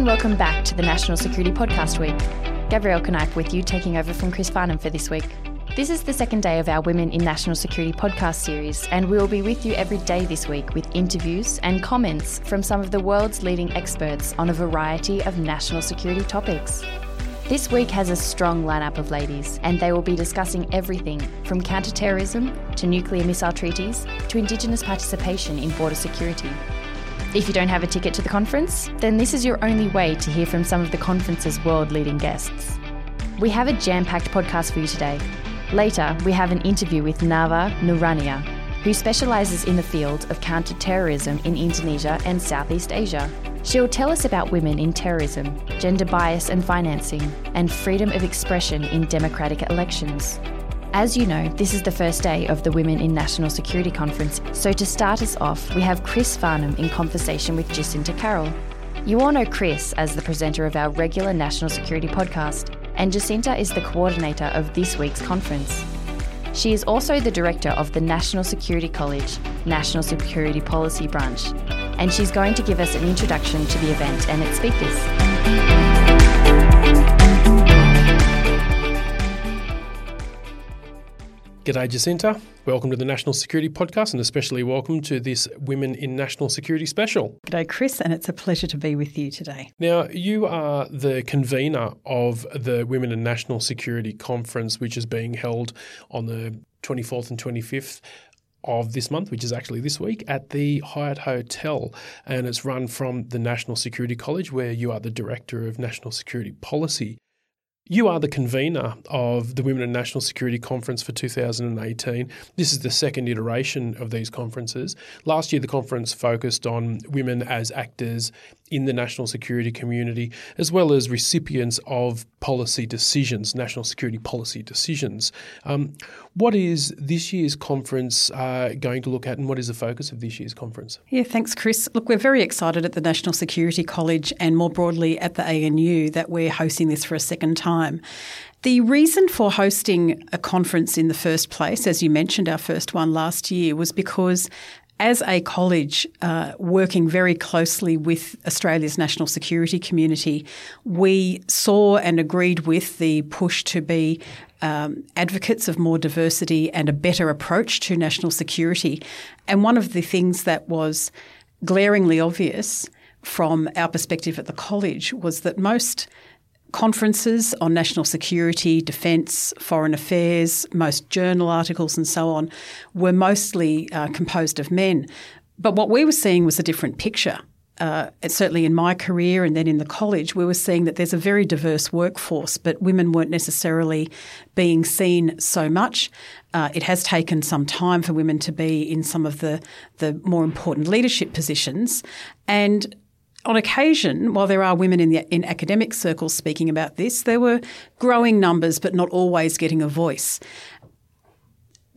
and welcome back to the National Security Podcast Week. Gabrielle Kneipp with you, taking over from Chris Farnham for this week. This is the second day of our Women in National Security podcast series, and we will be with you every day this week with interviews and comments from some of the world's leading experts on a variety of national security topics. This week has a strong lineup of ladies, and they will be discussing everything from counterterrorism to nuclear missile treaties to Indigenous participation in border security. If you don't have a ticket to the conference, then this is your only way to hear from some of the conference's world leading guests. We have a jam packed podcast for you today. Later, we have an interview with Nava Nuraniyah, who specialises in the field of counter terrorism in Indonesia and Southeast Asia. She'll tell us about women in terrorism, gender bias and financing, and freedom of expression in democratic elections. As you know, this is the first day of the Women in National Security Conference, so to start us off, we have Chris Farnham in conversation with Jacinta Carroll. You all know Chris as the presenter of our regular National Security podcast, and Jacinta is the coordinator of this week's conference. She is also the director of the National Security College National Security Policy Branch, and she's going to give us an introduction to the event and its speakers. G'day, Jacinta. Welcome to the National Security Podcast, and especially welcome to this Women in National Security special. G'day, Chris, and it's a pleasure to be with you today. Now, you are the convener of the Women in National Security Conference, which is being held on the 24th and 25th of this month, which is actually this week, at the Hyatt Hotel. And it's run from the National Security College, where you are the Director of National Security Policy. You are the convener of the Women in National Security Conference for 2018. This is the second iteration of these conferences. Last year, the conference focused on women as actors in the national security community, as well as recipients of policy decisions, national security policy decisions. Um, what is this year's conference uh, going to look at, and what is the focus of this year's conference? Yeah, thanks, Chris. Look, we're very excited at the National Security College and more broadly at the ANU that we're hosting this for a second time. The reason for hosting a conference in the first place, as you mentioned, our first one last year, was because as a college uh, working very closely with Australia's national security community, we saw and agreed with the push to be um, advocates of more diversity and a better approach to national security. And one of the things that was glaringly obvious from our perspective at the college was that most conferences on national security, defence, foreign affairs, most journal articles, and so on were mostly uh, composed of men. But what we were seeing was a different picture. Uh, certainly in my career and then in the college, we were seeing that there's a very diverse workforce, but women weren't necessarily being seen so much. Uh, it has taken some time for women to be in some of the, the more important leadership positions. And on occasion, while there are women in, the, in academic circles speaking about this, there were growing numbers, but not always getting a voice.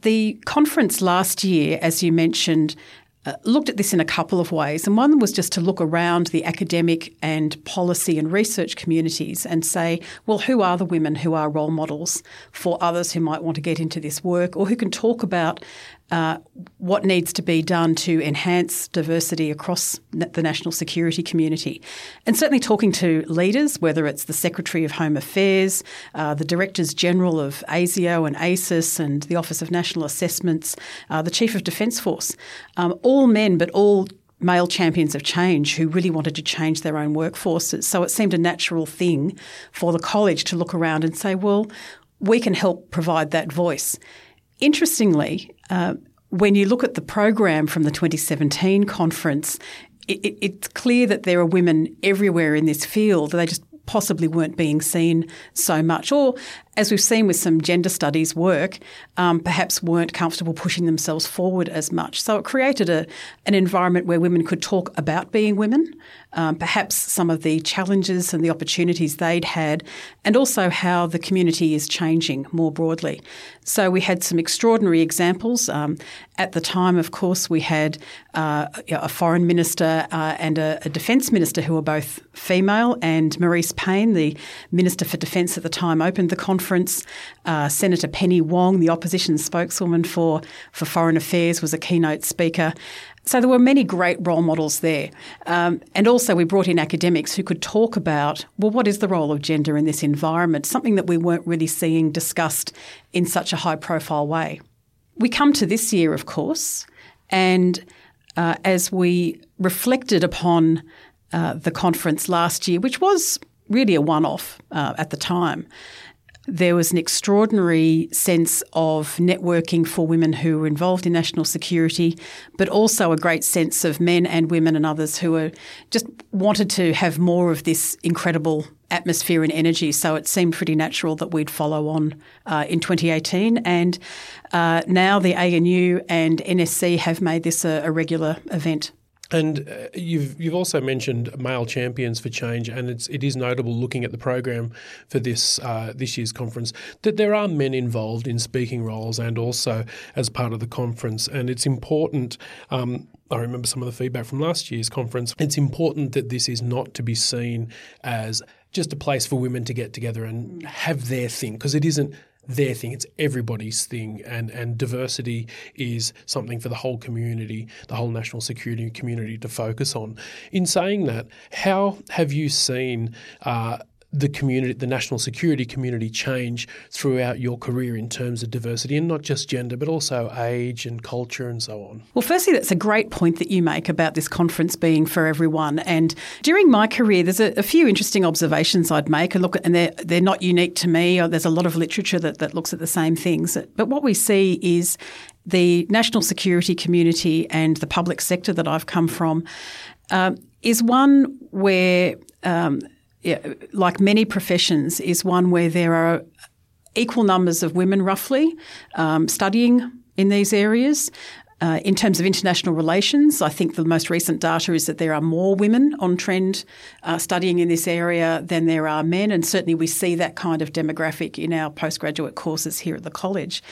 The conference last year, as you mentioned, uh, looked at this in a couple of ways. And one was just to look around the academic and policy and research communities and say, well, who are the women who are role models for others who might want to get into this work or who can talk about uh, what needs to be done to enhance diversity across the national security community. And certainly talking to leaders, whether it's the Secretary of Home Affairs, uh, the Directors General of ASIO and ASIS, and the Office of National Assessments, uh, the Chief of Defence Force, um, all men, but all male champions of change who really wanted to change their own workforces. So it seemed a natural thing for the college to look around and say, well, we can help provide that voice. Interestingly, uh, when you look at the program from the 2017 conference, it, it, it's clear that there are women everywhere in this field. They just possibly weren't being seen so much, or as we've seen with some gender studies work, um, perhaps weren't comfortable pushing themselves forward as much. So it created a, an environment where women could talk about being women, um, perhaps some of the challenges and the opportunities they'd had, and also how the community is changing more broadly. So we had some extraordinary examples. Um, at the time, of course, we had uh, a foreign minister uh, and a, a defence minister who were both female, and Marise Payne, the Minister for Defence at the time, opened the conference conference. Uh, Senator Penny Wong, the opposition spokeswoman for, for foreign affairs, was a keynote speaker. So there were many great role models there. Um, and also, we brought in academics who could talk about, well, what is the role of gender in this environment? Something that we weren't really seeing discussed in such a high profile way. We come to this year, of course, and uh, as we reflected upon uh, the conference last year, which was really a one off uh, at the time, there was an extraordinary sense of networking for women who were involved in national security, but also a great sense of men and women and others who were just wanted to have more of this incredible atmosphere and energy. So it seemed pretty natural that we'd follow on uh, in 2018. And uh, now the ANU and NSC have made this a, a regular event. And uh, you've you've also mentioned male champions for change, and it's it is notable looking at the program for this uh, this year's conference that there are men involved in speaking roles and also as part of the conference, and it's important. Um, I remember some of the feedback from last year's conference. It's important that this is not to be seen as just a place for women to get together and have their thing, because it isn't their thing. It's everybody's thing, and and diversity is something for the whole community, the whole national security community to focus on. In saying that, how have you seen? Uh, the community, the national security community change throughout your career in terms of diversity and not just gender, but also age and culture and so on? Well, firstly, that's a great point that you make about this conference being for everyone. And during my career, there's a, a few interesting observations I'd make. And look, and they're they're not unique to me. There's a lot of literature that, that looks at the same things. But what we see is the national security community and the public sector that I've come from uh, is one where um, like many professions, is one where there are equal numbers of women, roughly, um, studying in these areas. Uh, in terms of international relations, I think the most recent data is that there are more women on trend uh, studying in this area than there are men, and certainly we see that kind of demographic in our postgraduate courses here at the college.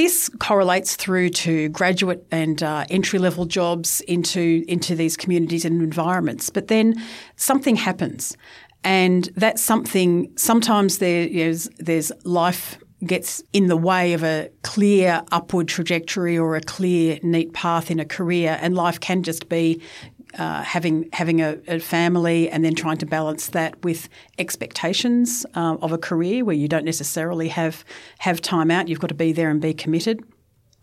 This correlates through to graduate and uh, entry level jobs into, into these communities and environments. But then something happens. And that's something, sometimes there, there's, there's life gets in the way of a clear upward trajectory or a clear, neat path in a career, and life can just be uh, having having a, a, family and then trying to balance that with expectations uh, of a career where you don't necessarily have have time out. You've got to be there and be committed.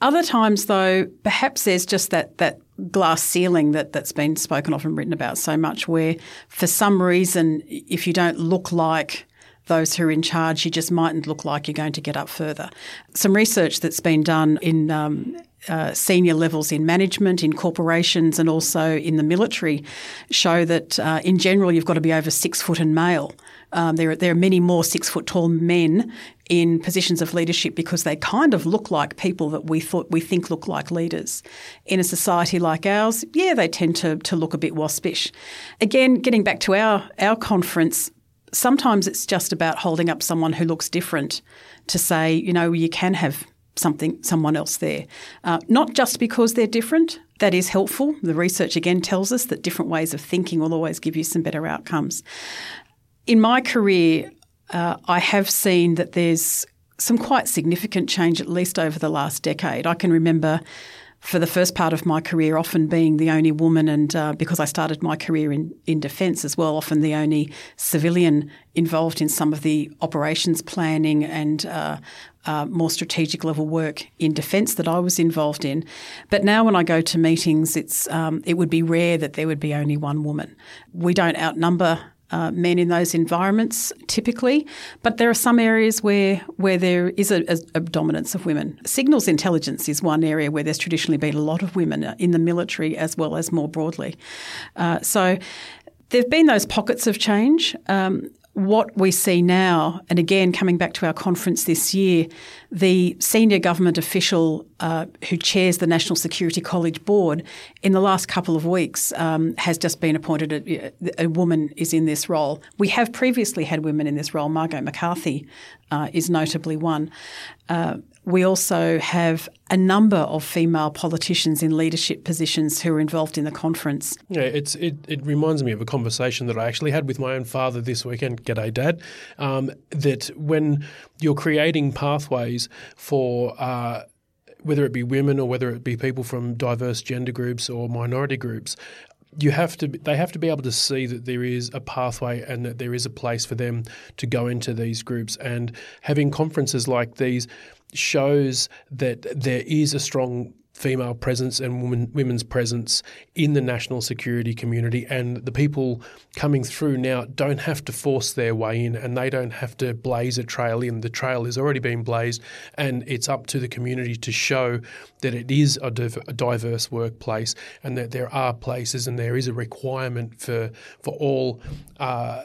Other times, though, perhaps there's just that that glass ceiling that that's been spoken of and written about so much, where for some reason, if you don't look like those who are in charge, you just mightn't look like you're going to get up further. Some research that's been done in um, uh, senior levels in management, in corporations, and also in the military show that uh, in general you've got to be over six foot and male. Um, there, are, there are many more six foot tall men in positions of leadership because they kind of look like people that we thought we think look like leaders. In a society like ours, yeah, they tend to, to look a bit waspish. Again, getting back to our, our conference, sometimes it's just about holding up someone who looks different to say, you know, you can have something someone else there. Uh, not just because they're different. That is helpful. The research again tells us that different ways of thinking will always give you some better outcomes. In my career, uh, I have seen that there's some quite significant change, at least over the last decade. I can remember for the first part of my career, often being the only woman, and uh, because I started my career in, in defence as well, often the only civilian involved in some of the operations planning and uh, uh, more strategic level work in defence that I was involved in. But now, when I go to meetings, it's um, it would be rare that there would be only one woman. We don't outnumber uh, men in those environments typically, but there are some areas where where there is a, a, dominance of women. Signals intelligence is one area where there's traditionally been a lot of women in the military as well as more broadly. Uh, so There have been those pockets of change. Um, what we see now, and again, coming back to our conference this year, the senior government official uh, who chairs the National Security College Board in the last couple of weeks um, has just been appointed. A, a, woman is in this role. We have previously had women in this role. Margot McCarthy uh, is notably one. Uh, we also have a number of female politicians in leadership positions who are involved in the conference. Yeah, it's it, it reminds me of a conversation that I actually had with my own father this weekend. G'day, Dad. Um, that when you're creating pathways for uh, whether it be women or whether it be people from diverse gender groups or minority groups, you have to they have to be able to see that there is a pathway and that there is a place for them to go into these groups. And having conferences like these shows that there is a strong female presence and women, women's presence in the national security community. And the people coming through now don't have to force their way in and they don't have to blaze a trail in. The trail has already been blazed, and it's up to the community to show that it is a, div- a diverse workplace and that there are places and there is a requirement for, for all. Uh,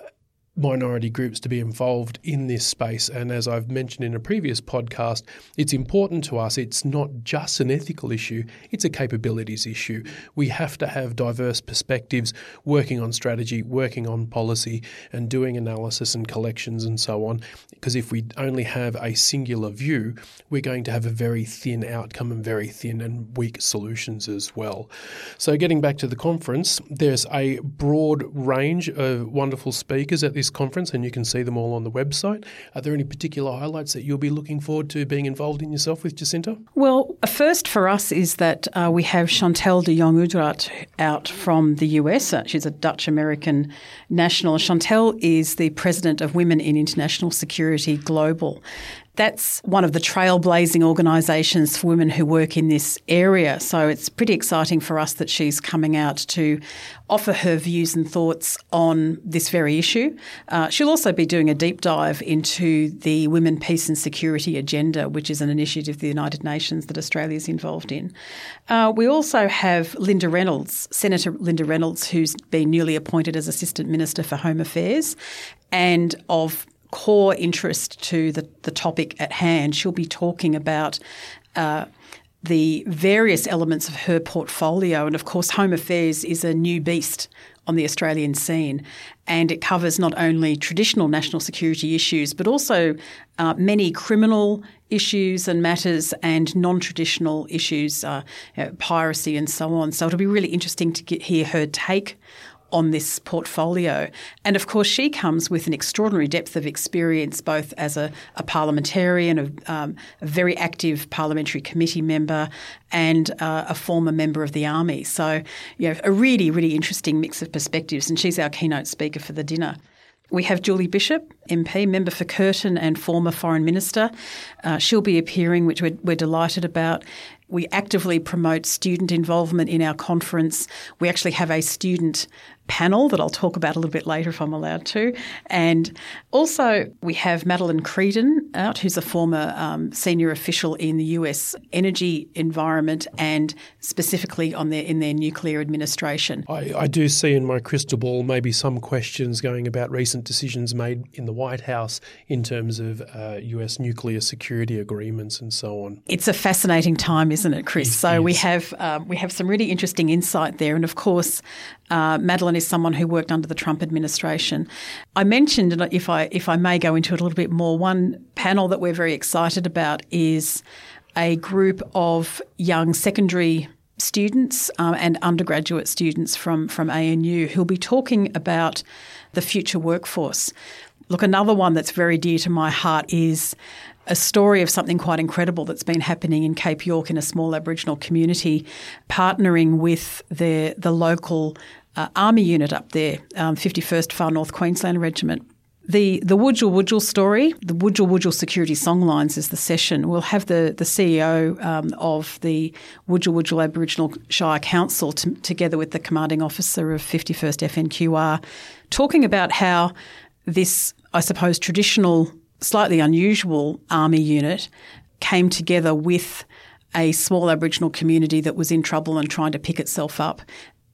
minority groups to be involved in this space. And as I've mentioned in a previous podcast, it's important to us. It's not just an ethical issue, it's a capabilities issue. We have to have diverse perspectives, working on strategy, working on policy, and doing analysis and collections and so on. Because if we only have a singular view, we're going to have a very thin outcome and very thin and weak solutions as well. So, getting back to the conference, there's a broad range of wonderful speakers at this this conference, and you can see them all on the website. Are there any particular highlights that you'll be looking forward to being involved in yourself with, Jacinta? Well, first for us is that uh, we have Chantal de Jonge Oudraat out from the US. Uh, she's a Dutch American national. Chantal is the president of Women in International Security Global. That's one of the trailblazing organisations for women who work in this area. So it's pretty exciting for us that she's coming out to offer her views and thoughts on this very issue. Uh, she'll also be doing a deep dive into the Women, Peace and Security Agenda, which is an initiative of the United Nations that Australia is involved in. Uh, we also have Linda Reynolds, Senator Linda Reynolds, who's been newly appointed as Assistant Minister for Home Affairs and of core interest to the, the topic at hand. She'll be talking about uh, the various elements of her portfolio. And of course, Home Affairs is a new beast on the Australian scene. And it covers not only traditional national security issues, but also uh, many criminal issues and matters and non traditional issues, uh, you know, piracy and so on. So it'll be really interesting to get, hear her take on this portfolio. And of course, she comes with an extraordinary depth of experience, both as a, a parliamentarian, a, um, a, very active parliamentary committee member, and uh, a former member of the army. So, you know, a really, really interesting mix of perspectives. And she's our keynote speaker for the dinner. We have Julie Bishop, MP, member for Curtin and former Foreign Minister. Uh, she'll be appearing, which we're, we're delighted about. We actively promote student involvement in our conference. We actually have a student panel that I'll talk about a little bit later if I'm allowed to. And also, we have Madelyn Creedon out, who's a former um, senior official in the US energy environment and specifically on their in their nuclear administration. I, I do see in my crystal ball maybe some questions going about recent decisions made in the White House in terms of uh, US nuclear security agreements and so on. It's a fascinating time, isn't it, Chris? It so is. we have um, we have some really interesting insight there, and of course, uh, Madelyn is someone who worked under the Trump administration. I mentioned, and if I if I may go into it a little bit more, one panel that we're very excited about is a group of young secondary students um, and undergraduate students from from ANU who'll be talking about the future workforce. Look, another one that's very dear to my heart is a story of something quite incredible that's been happening in Cape York in a small Aboriginal community, partnering with the the local uh, army unit up there, um, 51st Far North Queensland Regiment. The the Wujal Wujal story, the Wujal Wujal Security Songlines is the session. We'll have the the CEO um, of the Wujal Wujal Aboriginal Shire Council together with the commanding officer of 51st FNQR talking about how this, I suppose, traditional, slightly unusual army unit came together with a small Aboriginal community that was in trouble and trying to pick itself up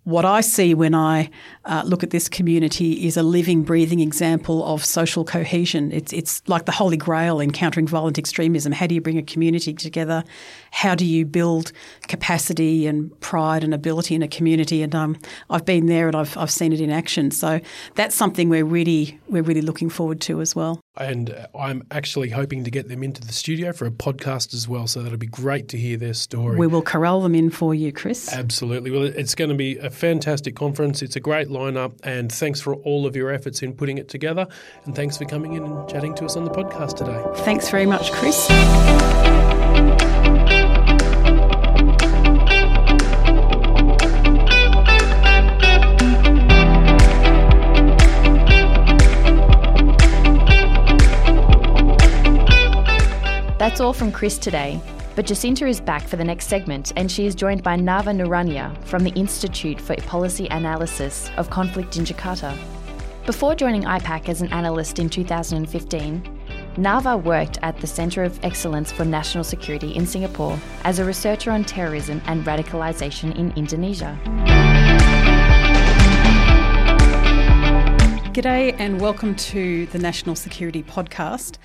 what I see when I uh, look at this community is a living, breathing example of social cohesion. It's it's like the holy grail in countering violent extremism. How do you bring a community together? How do you build capacity and pride and ability in a community? And um, I've been there and I've, I've seen it in action. So that's something we're really we're really looking forward to as well. And I'm actually hoping to get them into the studio for a podcast as well. So that'll be great to hear their story. We will corral them in for you, Chris. Absolutely. Well, it's going to be a fantastic conference. It's a great lineup. And thanks for all of your efforts in putting it together. And thanks for coming in and chatting to us on the podcast today. Thanks very much, Chris. That's all from Chris today. But Jacinta is back for the next segment, and she is joined by Nava Nuraniyah from the Institute for Policy Analysis of Conflict in Jakarta. Before joining IPAC as an analyst in 2015, Nava worked at the Centre of Excellence for National Security in Singapore as a researcher on terrorism and radicalisation in Indonesia. G'day, and welcome to the National Security Podcast.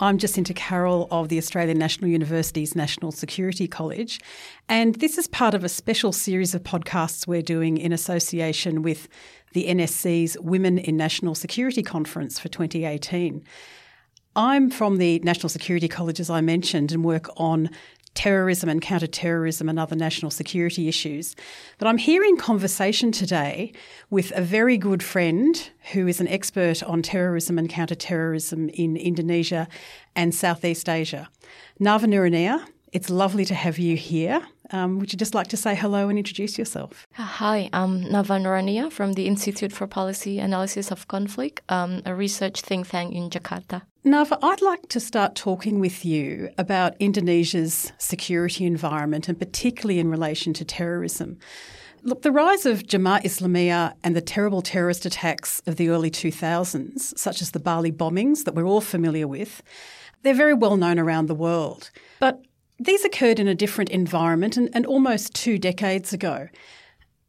I'm Jacinta Carroll of the Australian National University's National Security College, and this is part of a special series of podcasts we're doing in association with the NSC's Women in National Security Conference for 2018. I'm from the National Security College, as I mentioned, and work on terrorism and counterterrorism and other national security issues. But I'm here in conversation today with a very good friend who is an expert on terrorism and counterterrorism in Indonesia and Southeast Asia. Nava Nuraniyah, it's lovely to have you here. Um, would you just like to say hello and introduce yourself? Hi, I'm Nava Nuraniyah from the Institute for Policy Analysis of Conflict, um, a research think tank in Jakarta. Nava, I'd like to start talking with you about Indonesia's security environment and particularly in relation to terrorism. Look, the rise of Jemaah Islamiyah and the terrible terrorist attacks of the early 2000s, such as the Bali bombings that we're all familiar with, they're very well known around the world. But these occurred in a different environment and, and almost two decades ago.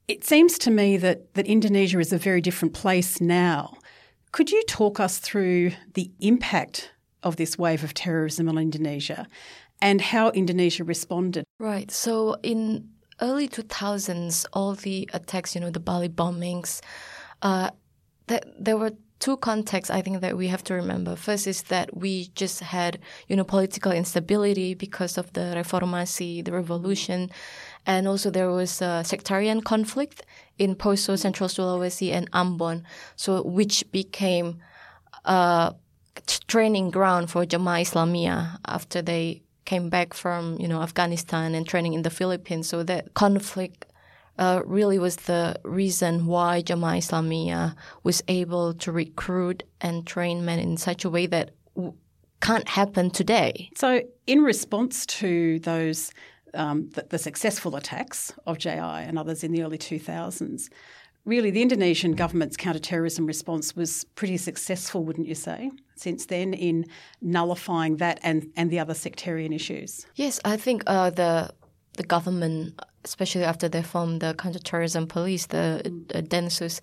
It seems to me that, that Indonesia is a very different place now. Could you talk us through the impact of this wave of terrorism on Indonesia and how Indonesia responded? Right. So in early 2000s, all the attacks, you know, the Bali bombings, uh, th- there were two contexts I think that we have to remember. First is that we just had, you know, political instability because of the reformasi, the revolution, and also there was a sectarian conflict in Poso, Central Sulawesi, and Ambon, so which became a training ground for Jemaah Islamiyah after they came back from, you know, Afghanistan and training in the Philippines. So that conflict uh, really was the reason why Jemaah Islamiyah was able to recruit and train men in such a way that w- can't happen today. So, in response to those um, the, the, successful attacks of JI and others in the early 2000s, really the Indonesian government's counterterrorism response was pretty successful, wouldn't you say? Since then, in nullifying that and, and the other sectarian issues. Yes, I think uh, the the government especially after they formed the counterterrorism police, the, the Densus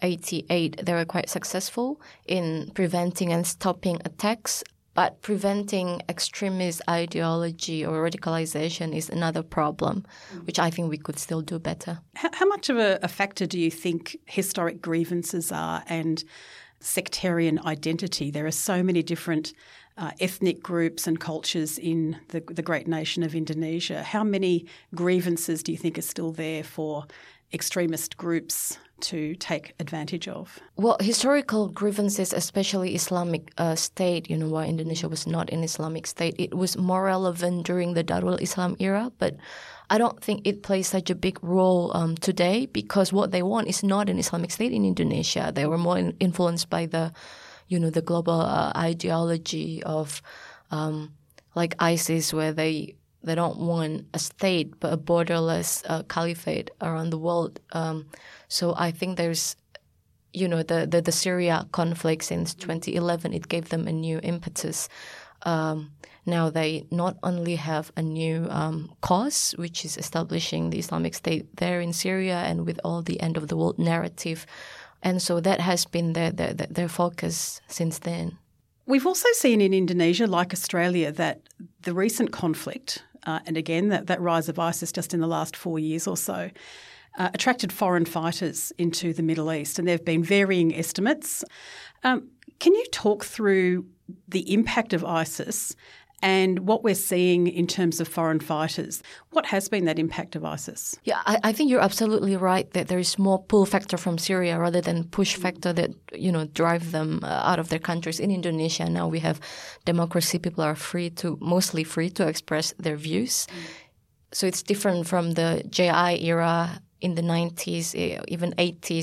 88, they were quite successful in preventing and stopping attacks. But preventing extremist ideology or radicalization is another problem, mm. which I think we could still do better. How, how much of a, a factor do you think historic grievances are and sectarian identity? There are so many different uh, ethnic groups and cultures in the, the great nation of Indonesia. How many grievances do you think are still there for extremist groups to take advantage of? Well, historical grievances, especially Islamic uh, State, you know, why Indonesia was not an Islamic state, it was more relevant during the Darul Islam era, but I don't think it plays such a big role um, today because what they want is not an Islamic state in Indonesia. They were more in- influenced by the you know, the global uh, ideology of um, like ISIS, where they they don't want a state but a borderless uh, caliphate around the world. Um, so I think there's, you know, the, the, the Syria conflict since 2011, it gave them a new impetus. Um, now they not only have a new um, cause, which is establishing the Islamic State there in Syria and with all the end of the world narrative, and so that has been their, their, their focus since then. We've also seen in Indonesia, like Australia, that the recent conflict, uh, and again, that, that rise of ISIS just in the last four years or so, uh, attracted foreign fighters into the Middle East. And there have been varying estimates. Um, can you talk through the impact of ISIS and what we're seeing in terms of foreign fighters. What has been that impact of ISIS? Yeah, I, I, think you're absolutely right that there is more pull factor from Syria rather than push factor that you know drive them uh, out of their countries. In Indonesia now we have democracy; people are free to mostly free to express their views. So it's different from the JI era in the 90s, eh, even 80s.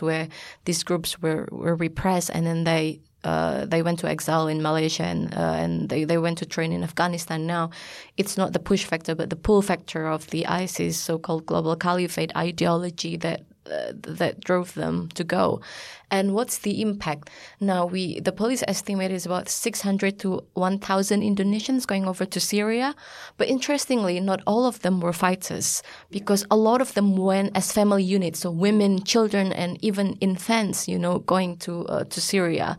where these groups were, were repressed and then they uh, they went to exile in Malaysia and uh, and they, they went to train in Afghanistan. Now, it's not the push factor, but the pull factor of the ISIS so-called global caliphate ideology that uh, that drove them to go. And what's the impact? Now, we the police estimate is about 600 to 1,000 Indonesians going over to Syria. But interestingly, not all of them were fighters because a lot of them went as family units, so women, children, and even infants, you know, going to uh, to Syria.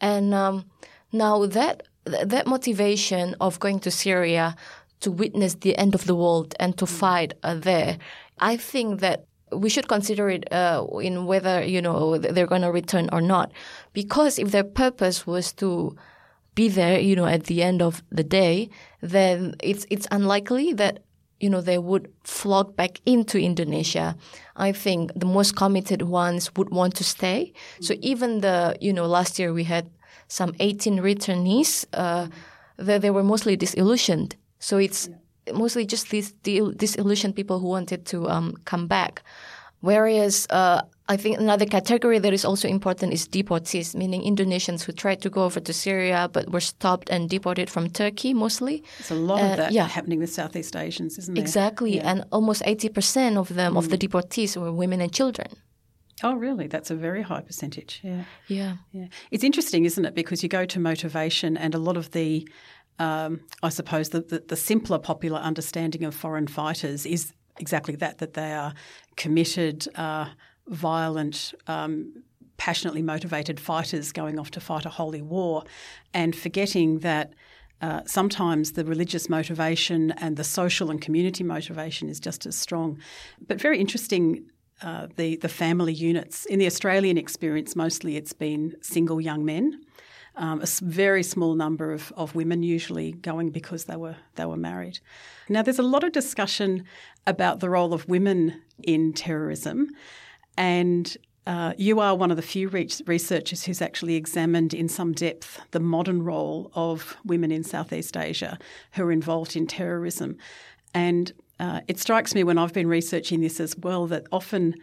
And um, now that that motivation of going to Syria to witness the end of the world and to fight uh, there, I think that we should consider it uh, in whether you know they're going to return or not, because if their purpose was to be there, you know, at the end of the day, then it's it's unlikely that you know they would flock back into Indonesia. I think the most committed ones would want to stay. So even the you know last year we had some 18 returnees. Uh, they, they were mostly disillusioned. So it's mostly just these disillusioned people who wanted to um, come back. Whereas uh, I think another category that is also important is deportees, meaning Indonesians who tried to go over to Syria but were stopped and deported from Turkey mostly. There's a lot uh, of that yeah. happening with Southeast Asians, isn't it? Exactly. Yeah. And almost 80% of them, mm. of the mm. deportees, were women and children. Oh, really? That's a very high percentage. Yeah. Yeah. Yeah. It's interesting, isn't it? Because you go to motivation and a lot of the um, I suppose the, the, the, simpler popular understanding of foreign fighters is exactly that, that they are committed, uh, violent, um, passionately motivated fighters going off to fight a holy war and forgetting that uh, sometimes the religious motivation and the social and community motivation is just as strong. But very interesting uh, the the family units in the Australian experience. Mostly, it's been single young men um, a very small number of, of women usually going because they were they were married. Now there's a lot of discussion about the role of women in terrorism, and uh, you are one of the few researchers who's actually examined in some depth the modern role of women in Southeast Asia who are involved in terrorism. And uh, it strikes me when I've been researching this as well that often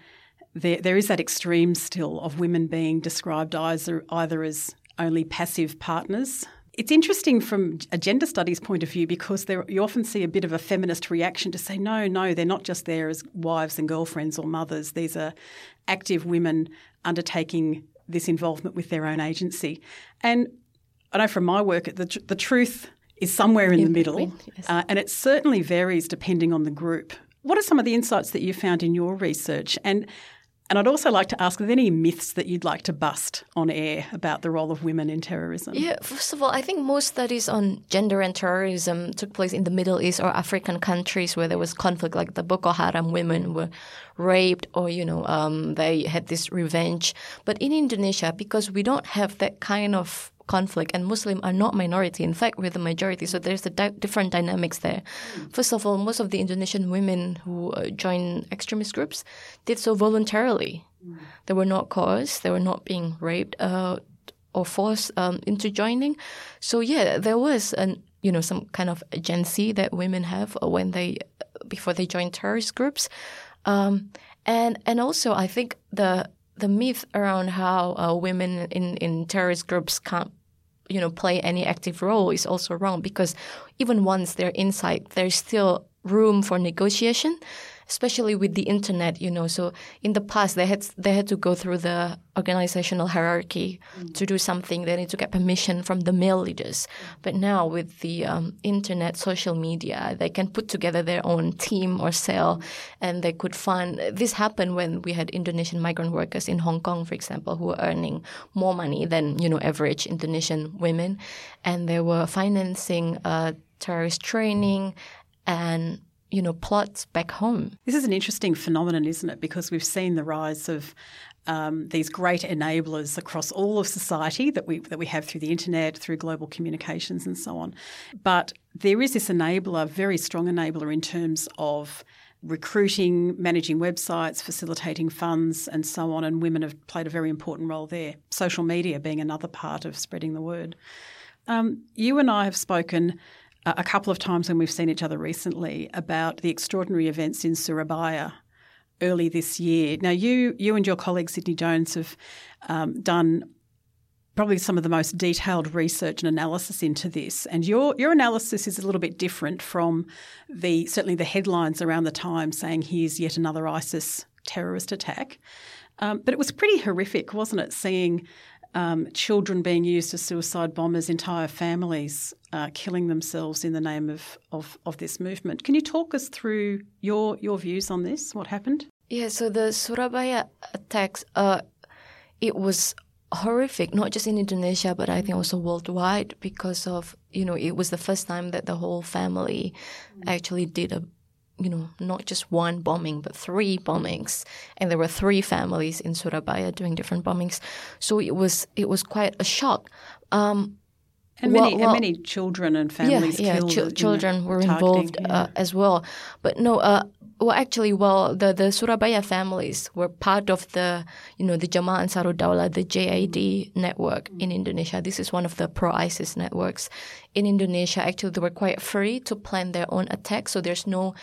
there, there is that extreme still of women being described either, either as only passive partners. It's interesting from a gender studies point of view because there, you often see a bit of a feminist reaction to say, no, no, they're not just there as wives and girlfriends or mothers. These are active women undertaking this involvement with their own agency. And I know from my work, the, the truth is somewhere in, in the middle, yes. uh, and it certainly varies depending on the group. What are some of the insights that you found in your research? And and I'd also like to ask, are there any myths that you'd like to bust on air about the role of women in terrorism? Yeah, first of all, I think most studies on gender and terrorism took place in the Middle East or African countries where there was conflict, like the Boko Haram women were raped or, you know, um, they had this revenge. But in Indonesia, because we don't have that kind of conflict, and Muslim are not minority. In fact, we're the majority. So there's a di- different dynamics there. First of all, most of the Indonesian women who uh, join extremist groups did so voluntarily. They were not coerced. They were not being raped uh, or forced um, into joining. So yeah, there was an you know some kind of agency that women have when they before they join terrorist groups. Um, and and also, I think the the myth around how uh, women in, in terrorist groups can't you know play any active role is also wrong because even once they're inside, there's still room for negotiation especially with the internet, you know. So in the past, they had they had to go through the organizational hierarchy mm. to do something. They need to get permission from the male leaders. But now with the um, internet, social media, they can put together their own team or cell, and they could fund. This happened when we had Indonesian migrant workers in Hong Kong, for example, who were earning more money than you know average Indonesian women, and they were financing uh, terrorist training and you know, plots back home. This is an interesting phenomenon, isn't it? Because we've seen the rise of um, these great enablers across all of society that we that we have through the internet, through global communications, and so on. But there is this enabler, very strong enabler in terms of recruiting, managing websites, facilitating funds, and so on. And women have played a very important role there. Social media being another part of spreading the word. Um, you and I have spoken a couple of times when we've seen each other recently about the extraordinary events in Surabaya early this year. Now, you you and your colleague Sidney Jones have um, done probably some of the most detailed research and analysis into this, and your your analysis is a little bit different from the certainly the headlines around the time saying here's yet another ISIS terrorist attack. Um, but it was pretty horrific, wasn't it? Seeing um, children being used as suicide bombers, entire families uh, killing themselves in the name of, of, of, this movement. Can you talk us through your, your views on this? What happened? Yeah, so the Surabaya attacks, uh, it was horrific, not just in Indonesia, but I think also worldwide because of, you know, it was the first time that the whole family actually did a you know, not just one bombing, but three bombings, and there were three families in Surabaya doing different bombings. So it was it was quite a shock. Um, and many, well, well, and many children and families yeah, yeah, ch- children were involved uh, yeah. as well. But no, uh, well, actually, well, the, the Surabaya families were part of the, you know, the Jamaah Ansharut Daulah, the JAD network in Indonesia. This is one of the pro-ISIS networks in Indonesia. Actually, they were quite free to plan their own attacks, so there's no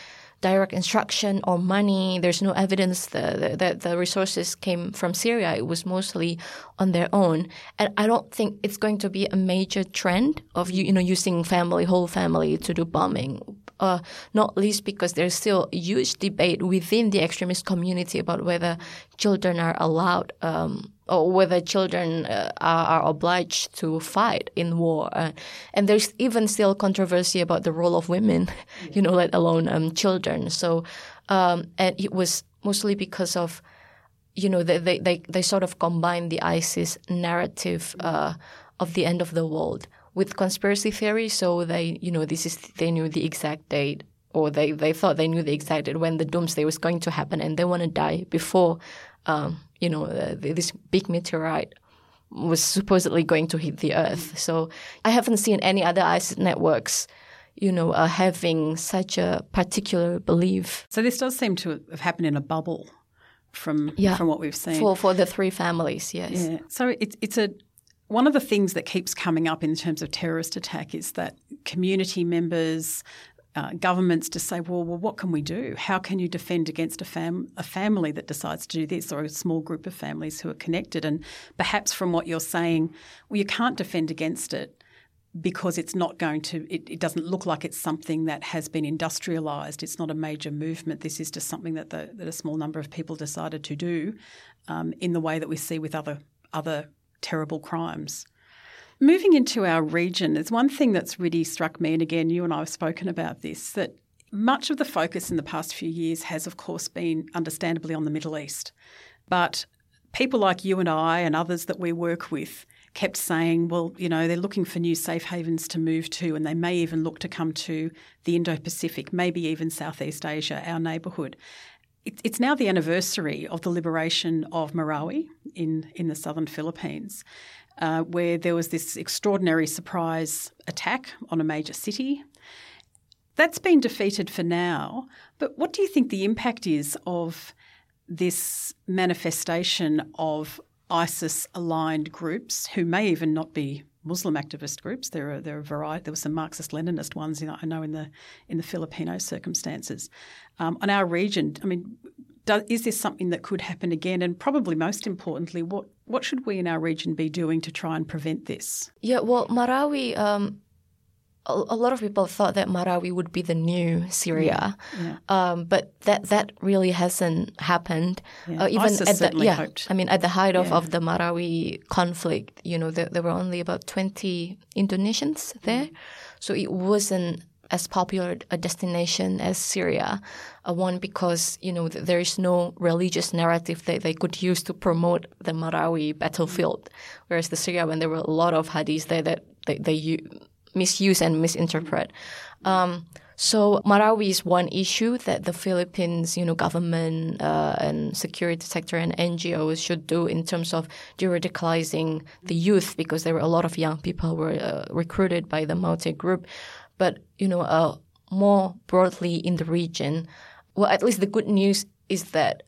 direct instruction or money. There's no evidence that the, the, resources came from Syria. It was mostly on their own. And I don't think it's going to be a major trend of you, you know using family, whole family to do bombing. Uh, not least because there's still a huge debate within the extremist community about whether children are allowed um, or whether children uh, are, are, obliged to fight in war. Uh, and there's even still controversy about the role of women, you know, let alone um, children. So, um, and it was mostly because of, you know, they, they, they, they sort of combined the ISIS narrative uh, of the end of the world with conspiracy theory. So they, you know, this is, they knew the exact date or they, they thought they knew the exact date when the doomsday was going to happen and they want to die before um, you know, uh, this big meteorite was supposedly going to hit the Earth. So I haven't seen any other ISIS networks, you know, uh, having such a particular belief. So this does seem to have happened in a bubble from yeah, from what we've seen for for the three families. Yes. Yeah. So it's it's a one of the things that keeps coming up in terms of terrorist attack is that community members, uh, governments to say, well, well, what can we do? How can you defend against a, fam- a family that decides to do this or a small group of families who are connected? And perhaps from what you're saying, well, you can't defend against it because it's not going to, it, it doesn't look like it's something that has been industrialised. It's not a major movement. This is just something that, the, that a small number of people decided to do um, in the way that we see with other, other terrible crimes. Moving into our region, there's one thing that's really struck me, and again, you and I have spoken about this, that much of the focus in the past few years has, of course, been understandably on the Middle East. But people like you and I and others that we work with kept saying, well, you know, they're looking for new safe havens to move to, and they may even look to come to the Indo Pacific, maybe even Southeast Asia, our neighbourhood. It's now the anniversary of the liberation of Marawi in, in the southern Philippines, uh, where there was this extraordinary surprise attack on a major city. That's been defeated for now, but what do you think the impact is of this manifestation of ISIS aligned groups who may even not be Muslim activist groups. There are there are variety. There were some Marxist Leninist ones. You know, I know in the in the Filipino circumstances. Um, on our region, I mean, do, is this something that could happen again? And probably most importantly, what what should we in our region be doing to try and prevent this? Yeah, well, Marawi um, a, lot of people thought that Marawi would be the new Syria, yeah. Um, but that that really hasn't happened. Yeah. Uh, even ISIS at the yeah, hoped. I mean, at the height of, yeah. of the Marawi conflict, you know, there, there, were only about twenty Indonesians there, mm. so it wasn't as popular a destination as Syria. Uh, one because you know there is no religious narrative that they could use to promote the Marawi battlefield, whereas the Syria, when there were a lot of hadiths there that they, they misuse and misinterpret. Um, so Marawi is one issue that the Philippines, you know, government uh, and security sector and NGOs should do in terms of de-radicalizing the youth because there were a lot of young people who were uh, recruited by the Maute group. But you know, uh, more broadly in the region, well, at least the good news is that,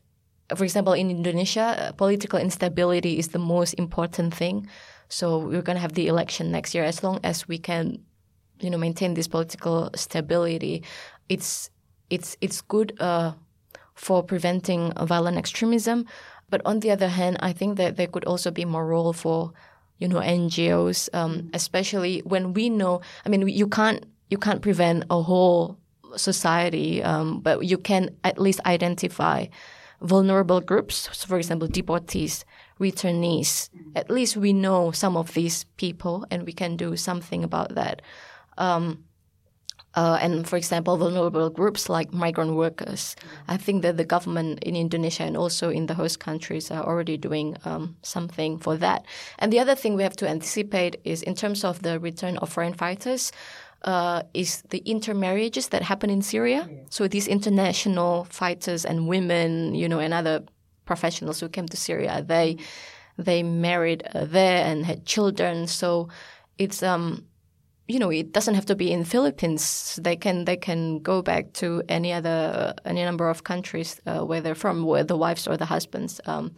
for example, in Indonesia, uh, political instability is the most important thing. So we're going to have the election next year. As long as we can, you know, maintain this political stability, it's it's it's good uh, for preventing violent extremism. But on the other hand, I think that there could also be more role for, you know, NGOs, um, mm. especially when we know. I mean, you can't you can't prevent a whole society, um, but you can at least identify vulnerable groups. So, for example, deportees, returnees. At least we know some of these people and we can do something about that. Um, uh, and for example, vulnerable groups like migrant workers. I think that the government in Indonesia and also in the host countries are already doing um, something for that. And the other thing we have to anticipate is in terms of the return of foreign fighters. Uh, is the intermarriages that happen in Syria. So these international fighters and women, you know, and other professionals who came to Syria. They they married uh, there and had children. So it's um you know it doesn't have to be in Philippines. They can they can go back to any other any number of countries uh, where they're from, where the wives or the husbands um,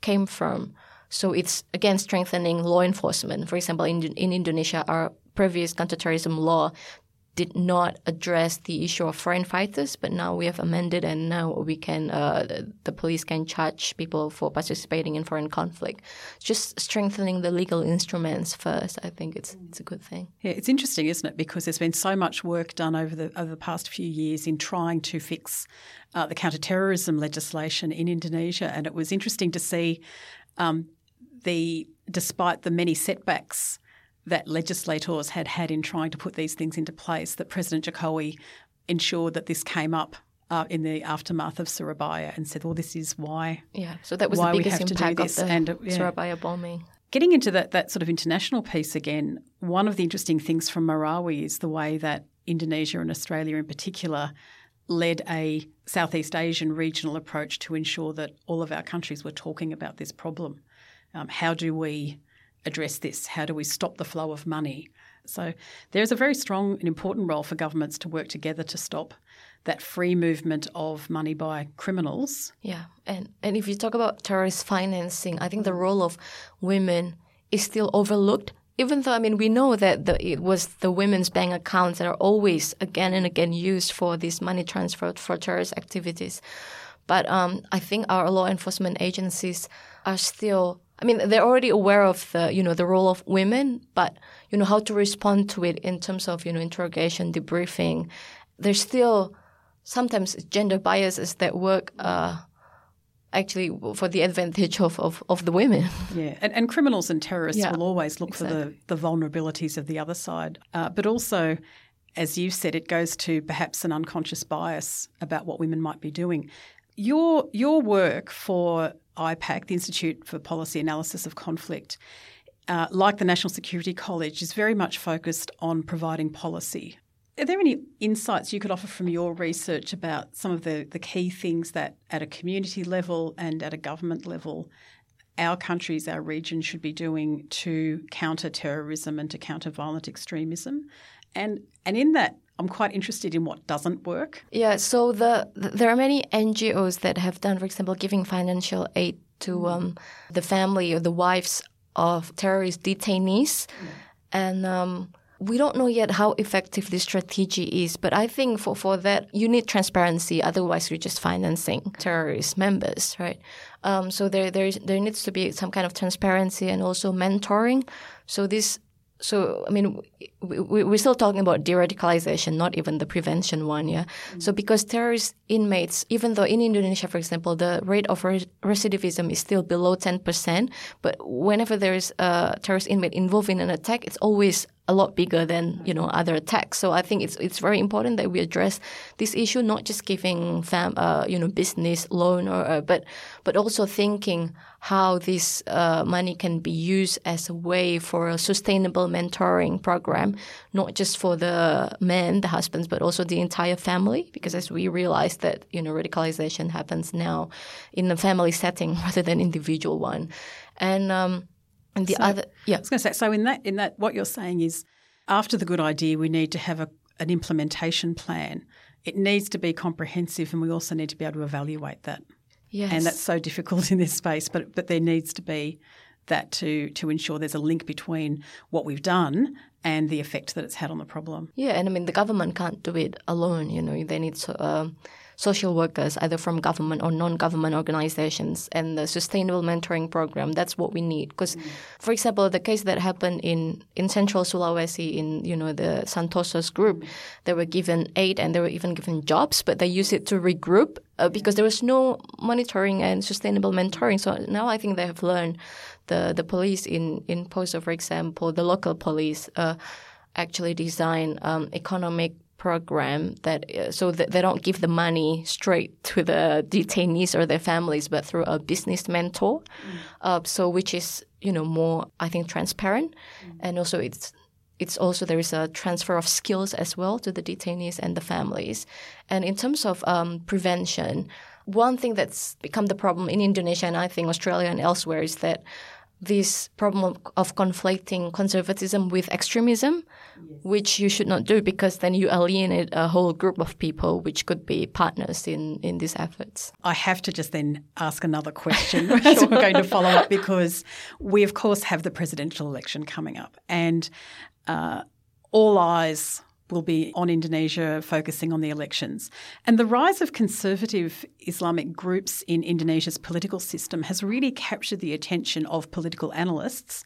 came from. So it's again strengthening law enforcement. For example, in in Indonesia, our previous counterterrorism law did not address the issue of foreign fighters, but now we have amended and now we can, uh, the police can charge people for participating in foreign conflict. Just strengthening the legal instruments first, I think it's, it's a good thing. Yeah, it's interesting, isn't it? Because there's been so much work done over the, over the past few years in trying to fix uh, the counterterrorism legislation in Indonesia. And it was interesting to see um, the, despite the many setbacks that legislators had had in trying to put these things into place, that President Jokowi ensured that this came up uh, in the aftermath of Surabaya and said, well, this is why. Yeah, so that was the biggest impact of the and, uh, yeah. Surabaya bombing. Getting into that, that sort of international piece again, one of the interesting things from Marawi is the way that Indonesia and Australia in particular led a Southeast Asian regional approach to ensure that all of our countries were talking about this problem. Um, how do we address this? How do we stop the flow of money? So there's a very strong and important role for governments to work together to stop that free movement of money by criminals. Yeah, and and if you talk about terrorist financing, I think the role of women is still overlooked. Even though I mean we know that the, it was the women's bank accounts that are always again and again used for this money transfer for terrorist activities, but um, I think our law enforcement agencies are still I mean, they're already aware of the, you know, the role of women, but, you know, how to respond to it in terms of, you know, interrogation, debriefing. There's still sometimes gender biases that work uh, actually for the advantage of, of, of the women. Yeah, and, and criminals and terrorists yeah, will always look exactly. for the, the vulnerabilities of the other side. Uh, but also, as you said, it goes to perhaps an unconscious bias about what women might be doing. Your your work for IPAC, the Institute for Policy Analysis of Conflict, uh, like the National Security College, is very much focused on providing policy Are there any insights you could offer from your research about some of the, the key things that at a community level and at a government level our countries, our region should be doing to counter terrorism and to counter violent extremism? And and in that, I'm quite interested in what doesn't work. Yeah, so the, the there are many NGOs that have done, for example, giving financial aid to um, the family or the wives of terrorist detainees, and um, we don't know yet how effective this strategy is, but I think for, for that, you need transparency. Otherwise, you're just financing terrorist members, right? Um, so there, there, is, there needs to be some kind of transparency and also mentoring. So this so I mean, we, we're still talking about de-radicalization, not even the prevention one, yeah. Mm-hmm. So because terrorist inmates, even though in Indonesia, for example, the rate of recidivism is still below ten percent, but whenever there is a terrorist inmate involved in an attack, it's always a lot bigger than you know other attacks. So I think it's it's very important that we address this issue, not just giving fam, uh, you know business loan or uh, but but also thinking how this uh, money can be used as a way for a sustainable mentoring program, not just for the men, the husbands, but also the entire family. Because as we realize that you know radicalization happens now in the family setting rather than individual one, and um, and the so, other, yeah, I was going to say. So in that, in that, what you're saying is, after the good idea, we need to have a, an implementation plan. It needs to be comprehensive, and we also need to be able to evaluate that. Yes. And that's so difficult in this space, but but there needs to be that to to ensure there's a link between what we've done and the effect that it's had on the problem. Yeah, and I mean the government can't do it alone. You know, they need to. Uh, social workers, either from government or non-government organizations, and the sustainable mentoring program. That's what we need. Because, mm. for example, the case that happened in, in Central Sulawesi, in you know the Santoso's group, they were given aid and they were even given jobs, but they used it to regroup uh, because there was no monitoring and sustainable mentoring. So now I think they have learned. The the police in in Poso, for example, the local police. Uh, actually design um, economic program that uh, so that they don't give the money straight to the detainees or their families, but through a business mentor. Mm. Uh, so which is you know more I think transparent, mm. and also it's it's also there is a transfer of skills as well to the detainees and the families. And in terms of um, prevention, one thing that's become the problem in Indonesia and I think Australia and elsewhere is that this problem of conflating conservatism with extremism, yes. which you should not do because then you alienate a whole group of people, which could be partners in, in these efforts. I have to just then ask another question as we're going to follow up because we, of course, have the presidential election coming up and uh, all eyes will be on Indonesia, focusing on the elections. And the rise of conservative Islamic groups in Indonesia's political system has really captured the attention of political analysts.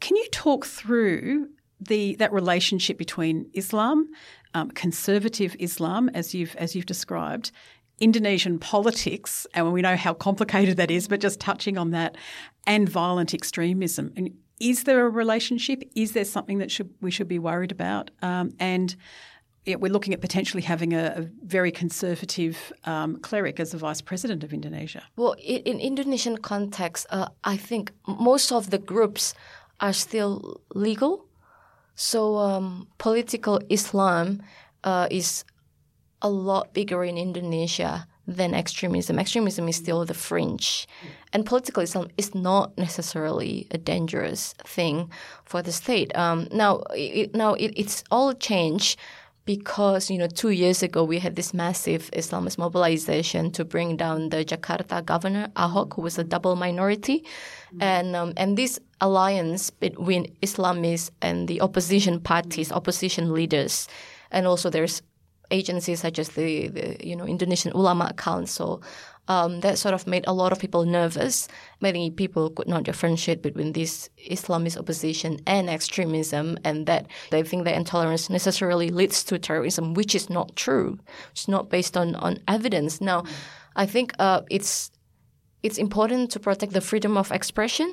Can you talk through the that relationship between Islam, um, conservative Islam, as you've as you've described, Indonesian politics, and we know how complicated that is, but just touching on that, and violent extremism. And is there a relationship? Is there something that should, we should be worried about? Um, and yeah, we're looking at potentially having a, a very conservative um, cleric as the vice president of Indonesia. Well, in, in Indonesian context, uh, I think most of the groups are still legal. So um, political Islam uh, is a lot bigger in Indonesia than extremism. Extremism is still the fringe. And political Islam is not necessarily a dangerous thing for the state. Um, now, it, now it, it's all changed because you know two years ago we had this massive Islamist mobilization to bring down the Jakarta governor Ahok, who was a double minority, mm-hmm. and um, and this alliance between Islamists and the opposition parties, opposition leaders, and also there's agencies such as the, the you know Indonesian Ulama Council. Um, that sort of made a lot of people nervous. Many people could not differentiate between this Islamist opposition and extremism, and that they think that intolerance necessarily leads to terrorism, which is not true. It's not based on, on evidence. Now, I think uh, it's it's important to protect the freedom of expression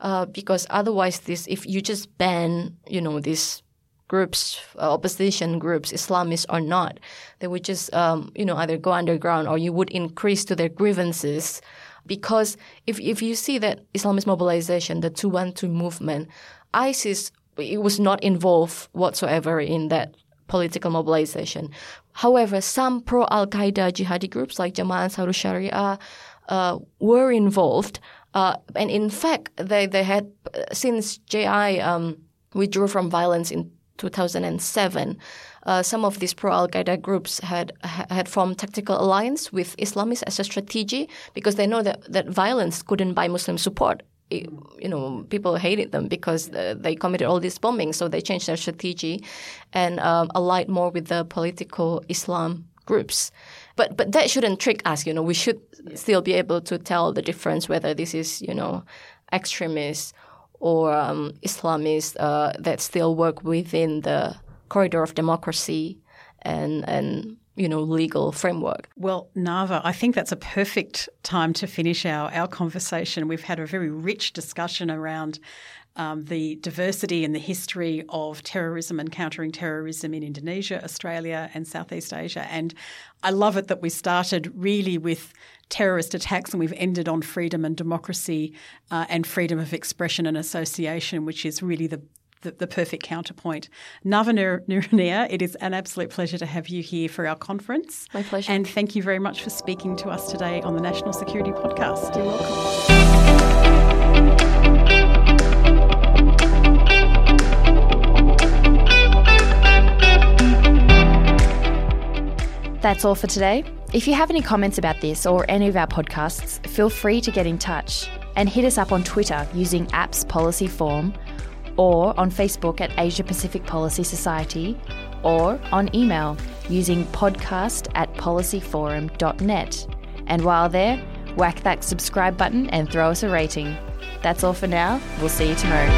uh, because otherwise, this if you just ban you know this groups, uh, opposition groups, Islamists or not, they would just, um, you know, either go underground or you would increase to their grievances. Because if, if you see that Islamist mobilization, the 212 movement, ISIS, it was not involved whatsoever in that political mobilization. However, some pro Al Qaeda jihadi groups like Jamaat Ansarul Sharia uh, were involved. Uh, and in fact, they, they had, since JI um, withdrew from violence in 2007, uh, some of these pro Al Qaeda groups had had formed tactical alliance with Islamists as a strategy because they know that, that violence couldn't buy Muslim support. It, you know, people hated them because uh, they committed all these bombings, so they changed their strategy and um, allied more with the political Islam groups. But but that shouldn't trick us. You know, we should still be able to tell the difference whether this is you know extremists or um, Islamists uh, that still work within the corridor of democracy and and you know legal framework. Well, Nava, I think that's a perfect time to finish our our conversation. We've had a very rich discussion around um, the diversity and the history of terrorism and countering terrorism in Indonesia, Australia, and Southeast Asia. And I love it that we started really with terrorist attacks and we've ended on freedom and democracy uh, and freedom of expression and association, which is really the the, the, perfect counterpoint. Nava Nuraniyah, it is an absolute pleasure to have you here for our conference. My pleasure. And thank you very much for speaking to us today on the National Security Podcast. You're welcome. That's all for today. If you have any comments about this or any of our podcasts, feel free to get in touch and hit us up on Twitter using APPS Policy Forum or on Facebook at Asia Pacific Policy Society or on email using podcast at policyforum.net. And while there, whack that subscribe button and throw us a rating. That's all for now. We'll see you tomorrow.